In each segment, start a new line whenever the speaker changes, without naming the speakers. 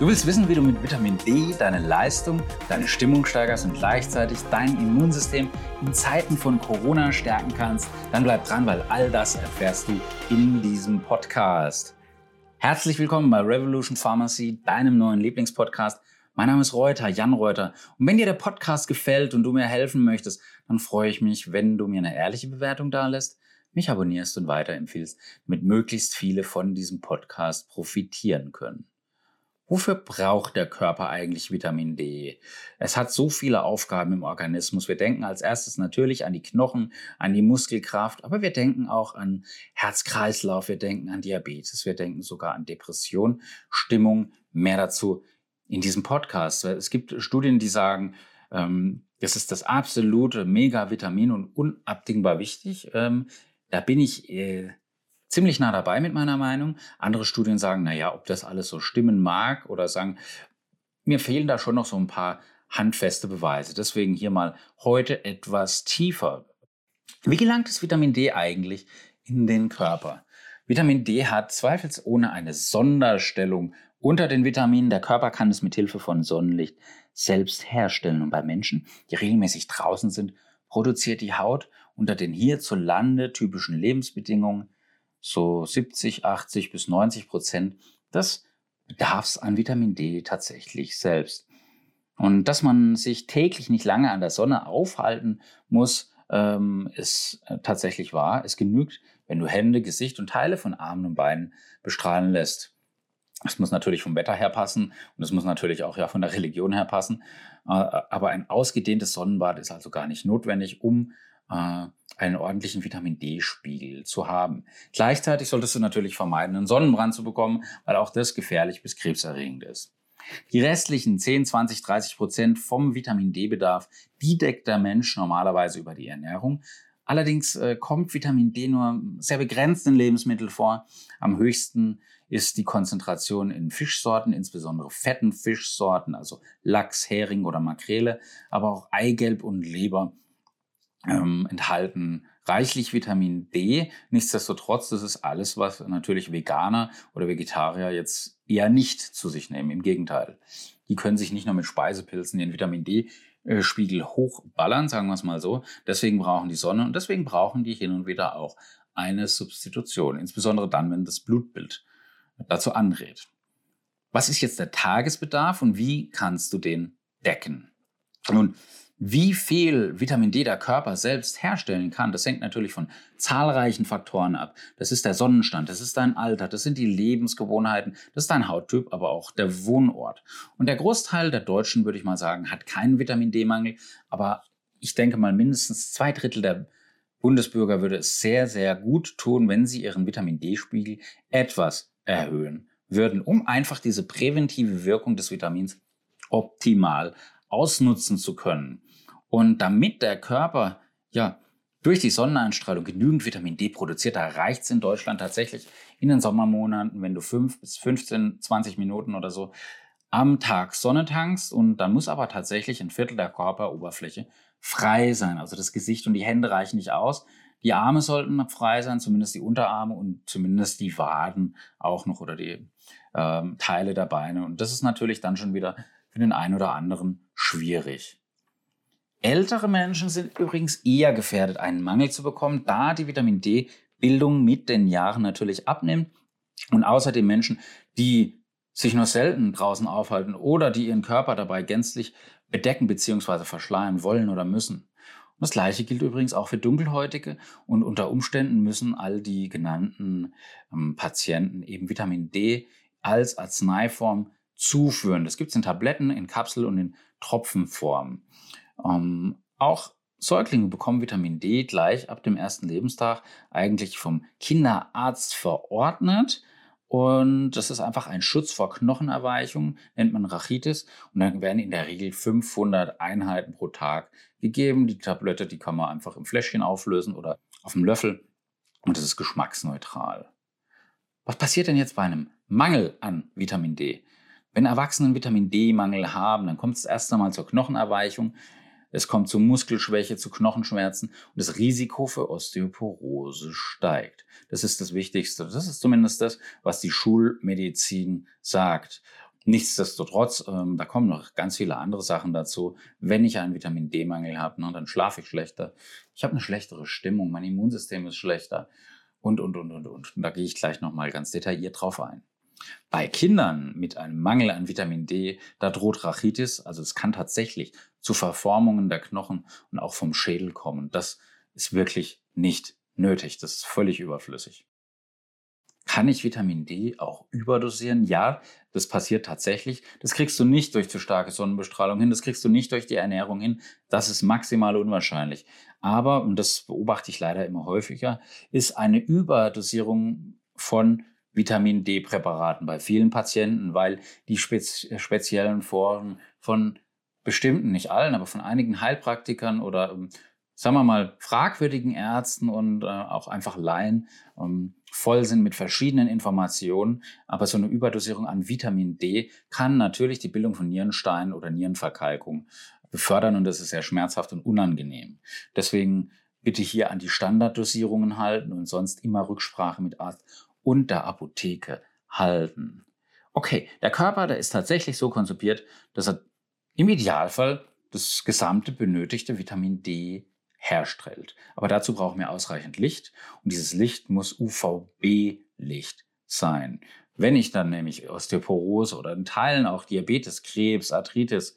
Du willst wissen, wie du mit Vitamin D deine Leistung, deine Stimmung steigerst und gleichzeitig dein Immunsystem in Zeiten von Corona stärken kannst? Dann bleib dran, weil all das erfährst du in diesem Podcast. Herzlich willkommen bei Revolution Pharmacy, deinem neuen Lieblingspodcast. Mein Name ist Reuter, Jan Reuter. Und wenn dir der Podcast gefällt und du mir helfen möchtest, dann freue ich mich, wenn du mir eine ehrliche Bewertung da lässt, mich abonnierst und weiterempfiehlst, damit möglichst viele von diesem Podcast profitieren können. Wofür braucht der Körper eigentlich Vitamin D? Es hat so viele Aufgaben im Organismus. Wir denken als erstes natürlich an die Knochen, an die Muskelkraft, aber wir denken auch an Herz-Kreislauf, wir denken an Diabetes, wir denken sogar an Depression, Stimmung. Mehr dazu in diesem Podcast. Es gibt Studien, die sagen, ähm, das ist das absolute Mega-Vitamin und unabdingbar wichtig. Ähm, da bin ich äh, ziemlich nah dabei mit meiner Meinung. Andere Studien sagen, naja, ob das alles so stimmen mag oder sagen, mir fehlen da schon noch so ein paar handfeste Beweise. Deswegen hier mal heute etwas tiefer. Wie gelangt das Vitamin D eigentlich in den Körper? Vitamin D hat zweifelsohne eine Sonderstellung unter den Vitaminen. Der Körper kann es mit Hilfe von Sonnenlicht selbst herstellen. Und bei Menschen, die regelmäßig draußen sind, produziert die Haut unter den hierzulande typischen Lebensbedingungen so 70, 80 bis 90 Prozent des Bedarfs an Vitamin D tatsächlich selbst. Und dass man sich täglich nicht lange an der Sonne aufhalten muss, ähm, ist äh, tatsächlich wahr. Es genügt, wenn du Hände, Gesicht und Teile von Armen und Beinen bestrahlen lässt. Es muss natürlich vom Wetter her passen und es muss natürlich auch ja von der Religion her passen. Äh, aber ein ausgedehntes Sonnenbad ist also gar nicht notwendig, um äh, einen ordentlichen Vitamin D-Spiegel zu haben. Gleichzeitig solltest du natürlich vermeiden, einen Sonnenbrand zu bekommen, weil auch das gefährlich bis krebserregend ist. Die restlichen 10, 20, 30 Prozent vom Vitamin D-Bedarf, die deckt der Mensch normalerweise über die Ernährung. Allerdings äh, kommt Vitamin D nur sehr begrenzt in Lebensmitteln vor. Am höchsten ist die Konzentration in Fischsorten, insbesondere fetten Fischsorten, also Lachs, Hering oder Makrele, aber auch Eigelb und Leber ähm, enthalten reichlich Vitamin D. Nichtsdestotrotz, das ist alles, was natürlich Veganer oder Vegetarier jetzt eher nicht zu sich nehmen. Im Gegenteil. Die können sich nicht nur mit Speisepilzen den Vitamin D-Spiegel hochballern, sagen wir es mal so. Deswegen brauchen die Sonne und deswegen brauchen die hin und wieder auch eine Substitution. Insbesondere dann, wenn das Blutbild dazu anrät. Was ist jetzt der Tagesbedarf und wie kannst du den decken? Nun, wie viel Vitamin D der Körper selbst herstellen kann, das hängt natürlich von zahlreichen Faktoren ab. Das ist der Sonnenstand, das ist dein Alter, das sind die Lebensgewohnheiten, das ist dein Hauttyp, aber auch der Wohnort. Und der Großteil der Deutschen, würde ich mal sagen, hat keinen Vitamin D-Mangel, aber ich denke mal mindestens zwei Drittel der Bundesbürger würde es sehr, sehr gut tun, wenn sie ihren Vitamin D-Spiegel etwas erhöhen würden, um einfach diese präventive Wirkung des Vitamins optimal ausnutzen zu können. Und damit der Körper ja durch die Sonneneinstrahlung genügend Vitamin D produziert, da reicht es in Deutschland tatsächlich in den Sommermonaten, wenn du 5 bis 15, 20 Minuten oder so am Tag Sonne tankst und dann muss aber tatsächlich ein Viertel der Körperoberfläche frei sein. Also das Gesicht und die Hände reichen nicht aus. Die Arme sollten frei sein, zumindest die Unterarme und zumindest die Waden auch noch oder die ähm, Teile der Beine. Und das ist natürlich dann schon wieder für den einen oder anderen schwierig. Ältere Menschen sind übrigens eher gefährdet, einen Mangel zu bekommen, da die Vitamin D-Bildung mit den Jahren natürlich abnimmt. Und außerdem Menschen, die sich nur selten draußen aufhalten oder die ihren Körper dabei gänzlich bedecken bzw. verschleiern wollen oder müssen. Und das gleiche gilt übrigens auch für Dunkelhäutige und unter Umständen müssen all die genannten ähm, Patienten eben Vitamin D als Arzneiform zuführen. Das gibt es in Tabletten, in Kapsel und in Tropfenform. Ähm, auch Säuglinge bekommen Vitamin D gleich ab dem ersten Lebenstag eigentlich vom Kinderarzt verordnet. Und das ist einfach ein Schutz vor Knochenerweichung, nennt man Rachitis. Und dann werden in der Regel 500 Einheiten pro Tag gegeben. Die Tablette, die kann man einfach im Fläschchen auflösen oder auf dem Löffel. Und das ist geschmacksneutral. Was passiert denn jetzt bei einem Mangel an Vitamin D? Wenn Erwachsene Vitamin D-Mangel haben, dann kommt es erst einmal zur Knochenerweichung, es kommt zu Muskelschwäche, zu Knochenschmerzen und das Risiko für Osteoporose steigt. Das ist das Wichtigste. Das ist zumindest das, was die Schulmedizin sagt. Nichtsdestotrotz, ähm, da kommen noch ganz viele andere Sachen dazu. Wenn ich einen Vitamin D-Mangel habe, ne, dann schlafe ich schlechter. Ich habe eine schlechtere Stimmung, mein Immunsystem ist schlechter und, und, und, und, und. Und da gehe ich gleich nochmal ganz detailliert drauf ein. Bei Kindern mit einem Mangel an Vitamin D, da droht Rachitis, also es kann tatsächlich zu Verformungen der Knochen und auch vom Schädel kommen. Das ist wirklich nicht nötig, das ist völlig überflüssig. Kann ich Vitamin D auch überdosieren? Ja, das passiert tatsächlich. Das kriegst du nicht durch zu starke Sonnenbestrahlung hin, das kriegst du nicht durch die Ernährung hin. Das ist maximal unwahrscheinlich. Aber, und das beobachte ich leider immer häufiger, ist eine Überdosierung von Vitamin D-Präparaten bei vielen Patienten, weil die spez speziellen Foren von bestimmten, nicht allen, aber von einigen Heilpraktikern oder ähm, sagen wir mal, fragwürdigen Ärzten und äh, auch einfach Laien ähm, voll sind mit verschiedenen Informationen. Aber so eine Überdosierung an Vitamin D kann natürlich die Bildung von Nierensteinen oder Nierenverkalkung befördern und das ist sehr schmerzhaft und unangenehm. Deswegen bitte hier an die Standarddosierungen halten und sonst immer Rücksprache mit Arzt und der Apotheke halten. Okay, der Körper, der ist tatsächlich so konzipiert, dass er im Idealfall das gesamte benötigte Vitamin D herstellt. Aber dazu brauchen wir ausreichend Licht und dieses Licht muss UVB-Licht sein. Wenn ich dann nämlich Osteoporose oder in Teilen auch Diabetes, Krebs, Arthritis,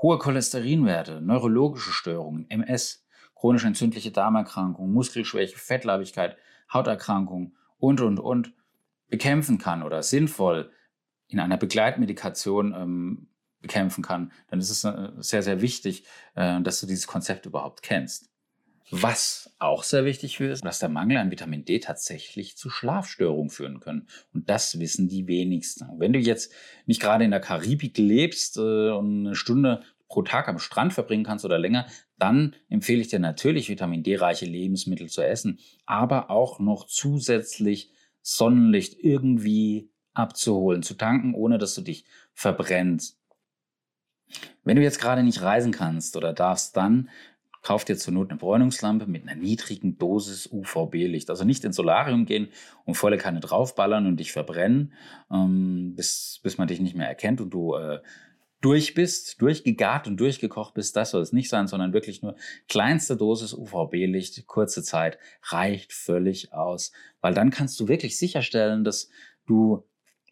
hohe Cholesterinwerte, neurologische Störungen, MS, chronisch entzündliche Darmerkrankungen, Muskelschwäche, Fettleibigkeit, Hauterkrankungen und, und, und bekämpfen kann oder sinnvoll in einer Begleitmedikation ähm, bekämpfen kann, dann ist es äh, sehr, sehr wichtig, äh, dass du dieses Konzept überhaupt kennst. Was auch sehr wichtig für ist, dass der Mangel an Vitamin D tatsächlich zu Schlafstörungen führen können. Und das wissen die wenigsten. Wenn du jetzt nicht gerade in der Karibik lebst äh, und eine Stunde pro Tag am Strand verbringen kannst oder länger, dann empfehle ich dir natürlich Vitamin D-reiche Lebensmittel zu essen, aber auch noch zusätzlich Sonnenlicht irgendwie abzuholen, zu tanken, ohne dass du dich verbrennst. Wenn du jetzt gerade nicht reisen kannst oder darfst, dann Kauf dir zur Not eine Bräunungslampe mit einer niedrigen Dosis UVB-Licht. Also nicht ins Solarium gehen und volle Kanne draufballern und dich verbrennen, ähm, bis, bis man dich nicht mehr erkennt und du äh, durch bist, durchgegart und durchgekocht bist. Das soll es nicht sein, sondern wirklich nur kleinste Dosis UVB-Licht, kurze Zeit, reicht völlig aus. Weil dann kannst du wirklich sicherstellen, dass du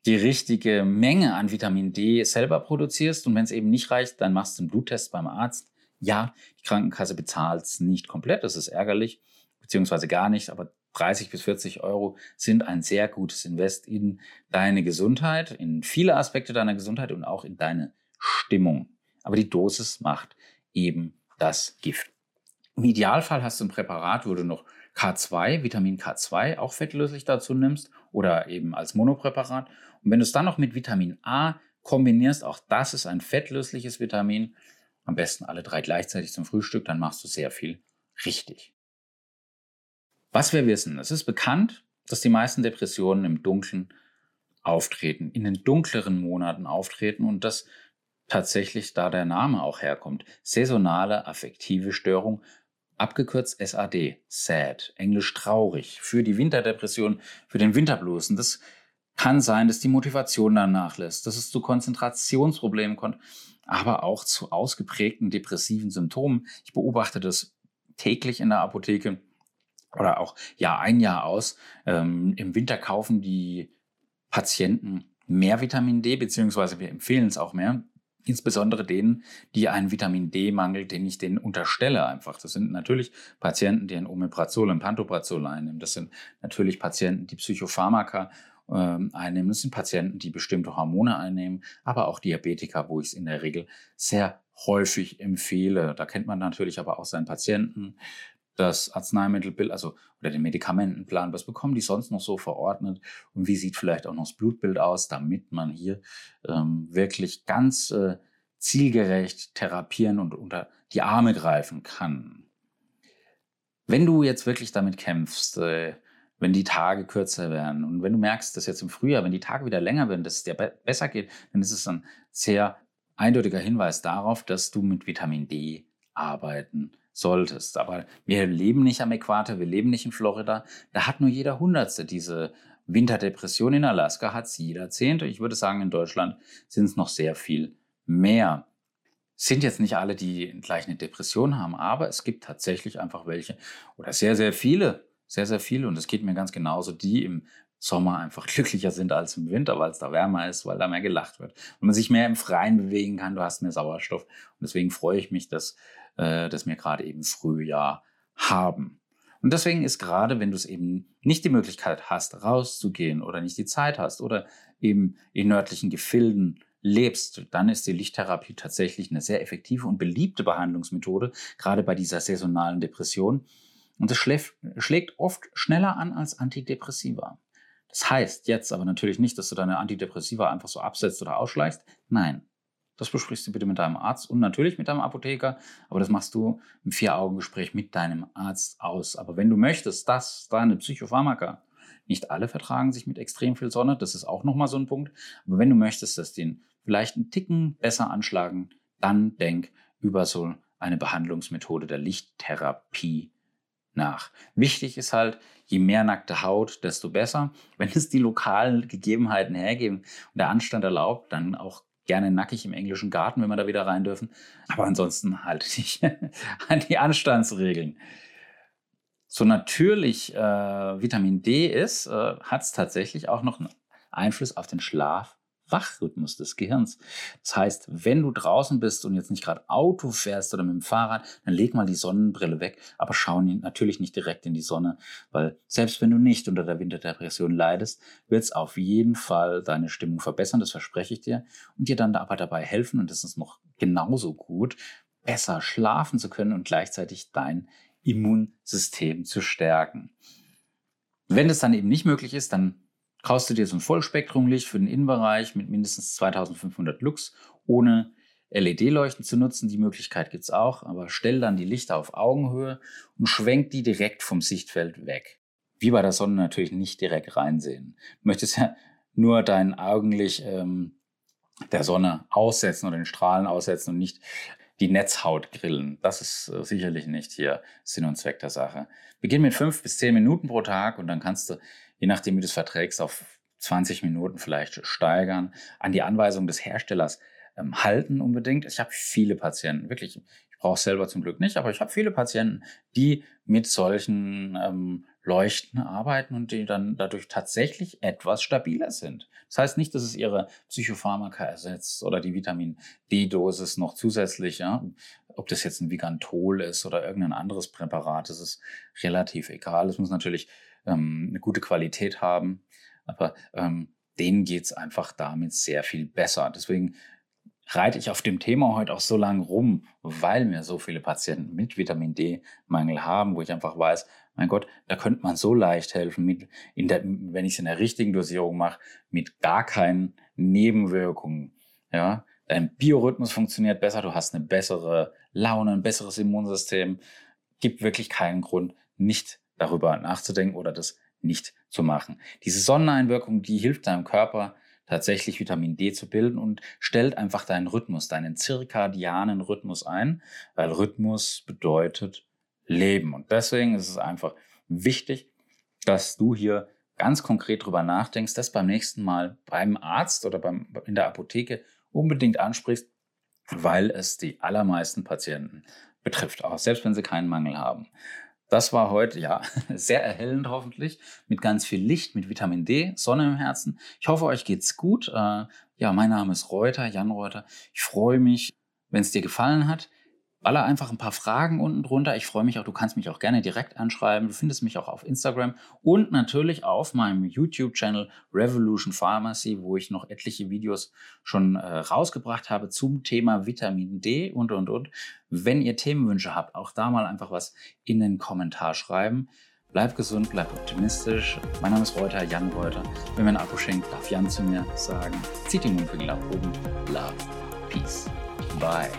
die richtige Menge an Vitamin D selber produzierst. Und wenn es eben nicht reicht, dann machst du einen Bluttest beim Arzt ja, die Krankenkasse bezahlt es nicht komplett, das ist ärgerlich, beziehungsweise gar nicht, aber 30 bis 40 Euro sind ein sehr gutes Invest in deine Gesundheit, in viele Aspekte deiner Gesundheit und auch in deine Stimmung. Aber die Dosis macht eben das Gift. Im Idealfall hast du ein Präparat, wo du noch K2, Vitamin K2 auch fettlöslich dazu nimmst oder eben als Monopräparat. Und wenn du es dann noch mit Vitamin A kombinierst, auch das ist ein fettlösliches Vitamin, am besten alle drei gleichzeitig zum Frühstück, dann machst du sehr viel richtig. Was wir wissen, es ist bekannt, dass die meisten Depressionen im Dunkeln auftreten, in den dunkleren Monaten auftreten und dass tatsächlich da der Name auch herkommt. Saisonale affektive Störung, abgekürzt SAD, sad, englisch traurig, für die Winterdepression, für den Winterblues. Und das kann sein, dass die Motivation dann nachlässt, dass es zu Konzentrationsproblemen kommt aber auch zu ausgeprägten depressiven Symptomen. Ich beobachte das täglich in der Apotheke oder auch Jahr ein Jahr aus. Ähm, Im Winter kaufen die Patienten mehr Vitamin D, beziehungsweise wir empfehlen es auch mehr. Insbesondere denen, die einen Vitamin D-Mangel, den ich denen unterstelle einfach. Das sind natürlich Patienten, die ein Omeprazol und Pantoprazol einnehmen. Das sind natürlich Patienten, die Psychopharmaka ähm, einnehmen. Das sind Patienten, die bestimmte Hormone einnehmen, aber auch Diabetiker, wo ich es in der Regel sehr häufig empfehle. Da kennt man natürlich aber auch seinen Patienten, das Arzneimittelbild, also oder den Medikamentenplan, was bekommen die sonst noch so verordnet und wie sieht vielleicht auch noch das Blutbild aus, damit man hier ähm, wirklich ganz äh, zielgerecht therapieren und unter die Arme greifen kann. Wenn du jetzt wirklich damit kämpfst, äh, wenn die Tage kürzer werden. Und wenn du merkst, dass jetzt im Frühjahr, wenn die Tage wieder länger werden, dass es dir be besser geht, dann ist es ein sehr eindeutiger Hinweis darauf, dass du mit Vitamin D arbeiten solltest. Aber wir leben nicht am Äquator, wir leben nicht in Florida. Da hat nur jeder Hundertste diese Winterdepression in Alaska hat es jeder Zehnte. Ich würde sagen, in Deutschland sind es noch sehr viel mehr. Sind jetzt nicht alle, die gleich eine Depression haben, aber es gibt tatsächlich einfach welche oder sehr, sehr viele, sehr, sehr viele. Und es geht mir ganz genauso, die im Sommer einfach glücklicher sind als im Winter, weil es da wärmer ist, weil da mehr gelacht wird. Und man sich mehr im Freien bewegen kann, du hast mehr Sauerstoff. Und deswegen freue ich mich, dass, äh, dass wir gerade eben Frühjahr haben. Und deswegen ist gerade, wenn du es eben nicht die Möglichkeit hast, rauszugehen oder nicht die Zeit hast oder eben in nördlichen Gefilden lebst, dann ist die Lichttherapie tatsächlich eine sehr effektive und beliebte Behandlungsmethode, gerade bei dieser saisonalen Depression. Und es schlägt oft schneller an als Antidepressiva. Das heißt jetzt aber natürlich nicht, dass du deine Antidepressiva einfach so absetzt oder ausschleichst. Nein, das besprichst du bitte mit deinem Arzt und natürlich mit deinem Apotheker, aber das machst du im Vier-Augen-Gespräch mit deinem Arzt aus. Aber wenn du möchtest, dass deine Psychopharmaka, nicht alle vertragen sich mit extrem viel Sonne, das ist auch nochmal so ein Punkt, aber wenn du möchtest, dass die vielleicht einen Ticken besser anschlagen, dann denk über so eine Behandlungsmethode der Lichttherapie nach. Wichtig ist halt, je mehr nackte Haut, desto besser. Wenn es die lokalen Gegebenheiten hergeben und der Anstand erlaubt, dann auch gerne nackig im englischen Garten, wenn wir da wieder rein dürfen. Aber ansonsten halte dich an die Anstandsregeln. So natürlich äh, Vitamin D ist, äh, hat es tatsächlich auch noch einen Einfluss auf den Schlaf Wachrhythmus des Gehirns. Das heißt, wenn du draußen bist und jetzt nicht gerade Auto fährst oder mit dem Fahrrad, dann leg mal die Sonnenbrille weg, aber schau natürlich nicht direkt in die Sonne, weil selbst wenn du nicht unter der Winterdepression leidest, wird es auf jeden Fall deine Stimmung verbessern, das verspreche ich dir, und dir dann aber dabei helfen, und das ist noch genauso gut, besser schlafen zu können und gleichzeitig dein Immunsystem zu stärken. Wenn es dann eben nicht möglich ist, dann kaufst du dir so ein Vollspektrumlicht für den Innenbereich mit mindestens 2500 Lux, ohne LED-Leuchten zu nutzen. Die Möglichkeit gibt es auch, aber stell dann die Lichter auf Augenhöhe und schwenk die direkt vom Sichtfeld weg. Wie bei der Sonne natürlich nicht direkt reinsehen. Du möchtest ja nur dein Augenlicht ähm, der Sonne aussetzen oder den Strahlen aussetzen und nicht die Netzhaut grillen. Das ist äh, sicherlich nicht hier Sinn und Zweck der Sache. Beginn mit fünf bis zehn Minuten pro Tag und dann kannst du je nachdem, wie du es verträgst, auf 20 Minuten vielleicht steigern, an die Anweisung des Herstellers ähm, halten unbedingt. Ich habe viele Patienten, wirklich, ich brauche es selber zum Glück nicht, aber ich habe viele Patienten, die mit solchen ähm, Leuchten arbeiten und die dann dadurch tatsächlich etwas stabiler sind. Das heißt nicht, dass es ihre Psychopharmaka ersetzt oder die Vitamin D-Dosis noch zusätzlich, ja, ob das jetzt ein Vigantol ist oder irgendein anderes Präparat, das ist relativ egal. Es muss natürlich ähm, eine gute Qualität haben. Aber ähm, denen geht's einfach damit sehr viel besser. Deswegen reite ich auf dem Thema heute auch so lange rum, weil mir so viele Patienten mit Vitamin D-Mangel haben, wo ich einfach weiß, mein Gott, da könnte man so leicht helfen, mit in der, wenn ich es in der richtigen Dosierung mache, mit gar keinen Nebenwirkungen. Ja, dein Biorhythmus funktioniert besser, du hast eine bessere Laune, ein besseres Immunsystem. Gibt wirklich keinen Grund, nicht darüber nachzudenken oder das nicht zu machen. Diese Sonneneinwirkung, die hilft deinem Körper tatsächlich Vitamin D zu bilden und stellt einfach deinen Rhythmus, deinen zirkadianen Rhythmus ein, weil Rhythmus bedeutet Leben. Und deswegen ist es einfach wichtig, dass du hier ganz konkret drüber nachdenkst, das beim nächsten Mal beim Arzt oder beim, in der Apotheke unbedingt ansprichst, weil es die allermeisten Patienten betrifft, auch selbst wenn sie keinen Mangel haben. Das war heute ja sehr erhellend hoffentlich, mit ganz viel Licht, mit Vitamin D, Sonne im Herzen. Ich hoffe, euch geht's gut. Äh, ja, mein Name ist Reuter, Jan Reuter. Ich freue mich, wenn es dir gefallen hat. Baller einfach ein paar Fragen unten drunter. Ich freue mich auch, du kannst mich auch gerne direkt anschreiben. Du findest mich auch auf Instagram und natürlich auf meinem YouTube-Channel Revolution Pharmacy, wo ich noch etliche Videos schon äh, rausgebracht habe zum Thema Vitamin D und, und, und. Wenn ihr Themenwünsche habt, auch da mal einfach was in den Kommentar schreiben. Bleib gesund, bleib optimistisch. Mein Name ist Reuter, Jan Reuter. Wenn mir ein Abo schenkt, darf Jan zu mir sagen, zieht die Mundwinkel nach oben. Love, Peace, Bye.